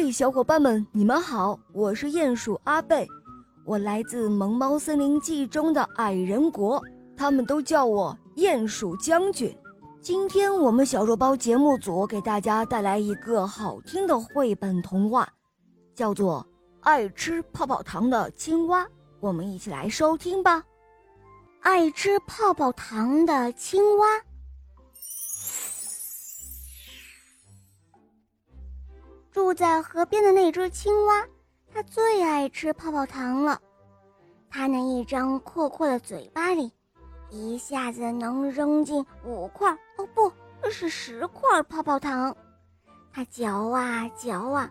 嘿，小伙伴们，你们好！我是鼹鼠阿贝，我来自《萌猫森林记》中的矮人国，他们都叫我鼹鼠将军。今天我们小肉包节目组给大家带来一个好听的绘本童话，叫做《爱吃泡泡糖的青蛙》。我们一起来收听吧。爱吃泡泡糖的青蛙。住在河边的那只青蛙，它最爱吃泡泡糖了。它那一张阔阔的嘴巴里，一下子能扔进五块哦，不是十块泡泡糖。它嚼啊嚼啊，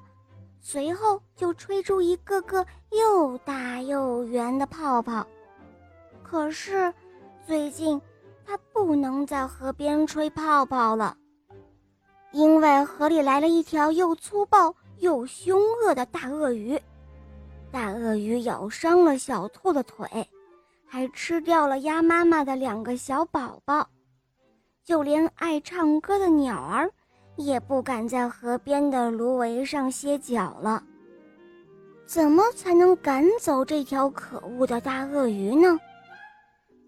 随后就吹出一个个又大又圆的泡泡。可是，最近它不能在河边吹泡泡了。因为河里来了一条又粗暴又凶恶的大鳄鱼，大鳄鱼咬伤了小兔的腿，还吃掉了鸭妈妈的两个小宝宝，就连爱唱歌的鸟儿也不敢在河边的芦苇上歇脚了。怎么才能赶走这条可恶的大鳄鱼呢？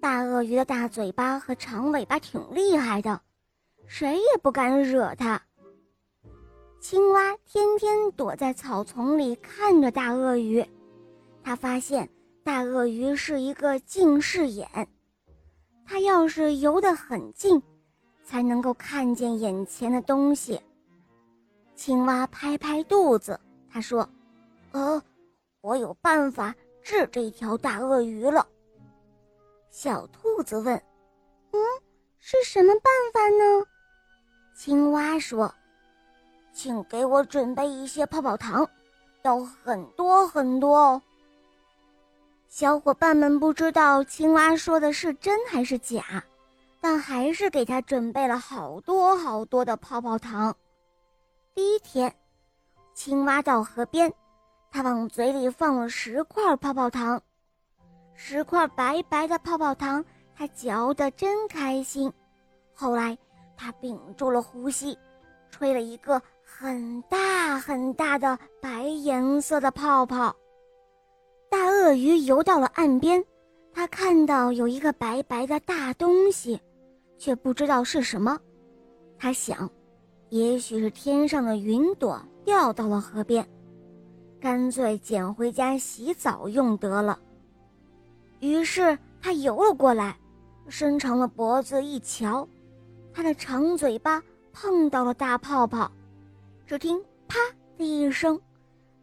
大鳄鱼的大嘴巴和长尾巴挺厉害的。谁也不敢惹它。青蛙天天躲在草丛里看着大鳄鱼，它发现大鳄鱼是一个近视眼，它要是游得很近，才能够看见眼前的东西。青蛙拍拍肚子，他说：“呃，我有办法治这条大鳄鱼了。”小兔子问：“嗯，是什么办法呢？”青蛙说：“请给我准备一些泡泡糖，要很多很多哦。”小伙伴们不知道青蛙说的是真还是假，但还是给他准备了好多好多的泡泡糖。第一天，青蛙到河边，他往嘴里放了十块泡泡糖，十块白白的泡泡糖，他嚼得真开心。后来。他屏住了呼吸，吹了一个很大很大的白颜色的泡泡。大鳄鱼游到了岸边，他看到有一个白白的大东西，却不知道是什么。他想，也许是天上的云朵掉到了河边，干脆捡回家洗澡用得了。于是他游了过来，伸长了脖子一瞧。它的长嘴巴碰到了大泡泡，只听“啪”的一声，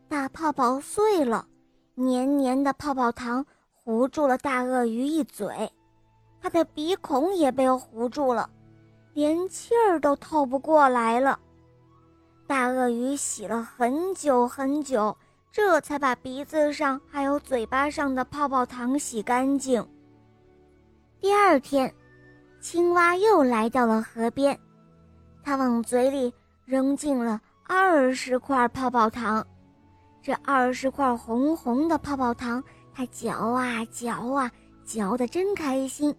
大泡泡碎了，黏黏的泡泡糖糊住了大鳄鱼一嘴，它的鼻孔也被糊住了，连气儿都透不过来了。大鳄鱼洗了很久很久，这才把鼻子上还有嘴巴上的泡泡糖洗干净。第二天。青蛙又来到了河边，它往嘴里扔进了二十块泡泡糖。这二十块红红的泡泡糖，它嚼啊嚼啊，嚼得真开心。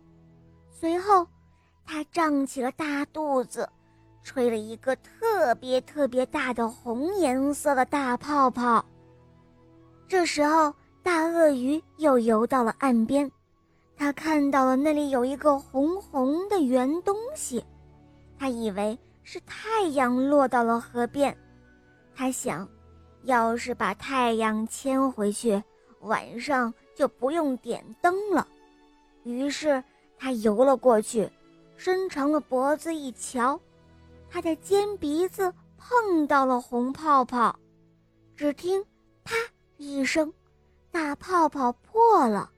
随后，它胀起了大肚子，吹了一个特别特别大的红颜色的大泡泡。这时候，大鳄鱼又游到了岸边。他看到了那里有一个红红的圆东西，他以为是太阳落到了河边。他想，要是把太阳牵回去，晚上就不用点灯了。于是他游了过去，伸长了脖子一瞧，他的尖鼻子碰到了红泡泡，只听“啪”一声，大泡泡破了。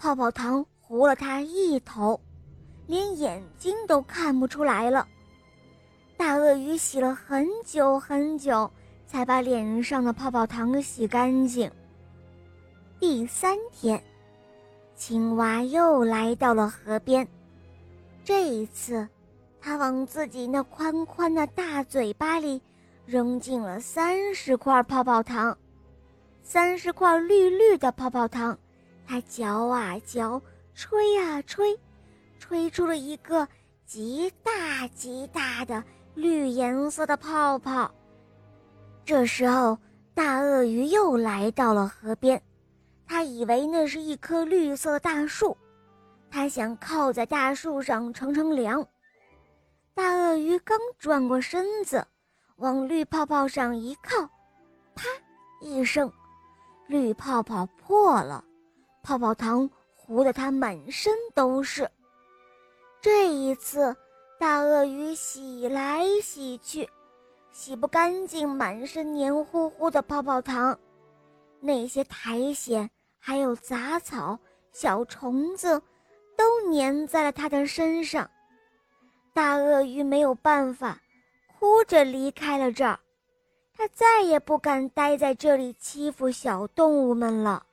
泡泡糖糊了他一头，连眼睛都看不出来了。大鳄鱼洗了很久很久，才把脸上的泡泡糖洗干净。第三天，青蛙又来到了河边，这一次，它往自己那宽宽的大嘴巴里扔进了三十块泡泡糖，三十块绿绿的泡泡糖。它嚼啊嚼，吹啊吹，吹出了一个极大极大的绿颜色的泡泡。这时候，大鳄鱼又来到了河边，他以为那是一棵绿色大树，他想靠在大树上乘乘凉。大鳄鱼刚转过身子，往绿泡泡上一靠，啪一声，绿泡泡破了，泡泡糖糊得他满身都是。这一次，大鳄鱼洗来洗去，洗不干净满身黏糊糊的泡泡糖，那些苔藓还有杂草、小虫子，都粘在了它的身上。大鳄鱼没有办法，哭着离开了这儿。他再也不敢待在这里欺负小动物们了。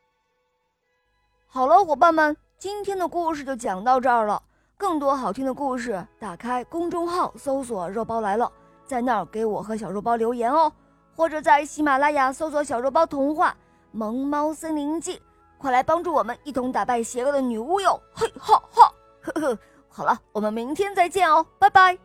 好了，伙伴们，今天的故事就讲到这儿了。更多好听的故事，打开公众号搜索“肉包来了”，在那儿给我和小肉包留言哦。或者在喜马拉雅搜索“小肉包童话《萌猫森林记》”，快来帮助我们一同打败邪恶的女巫哟！嘿哈哈，呵呵。好了，我们明天再见哦，拜拜。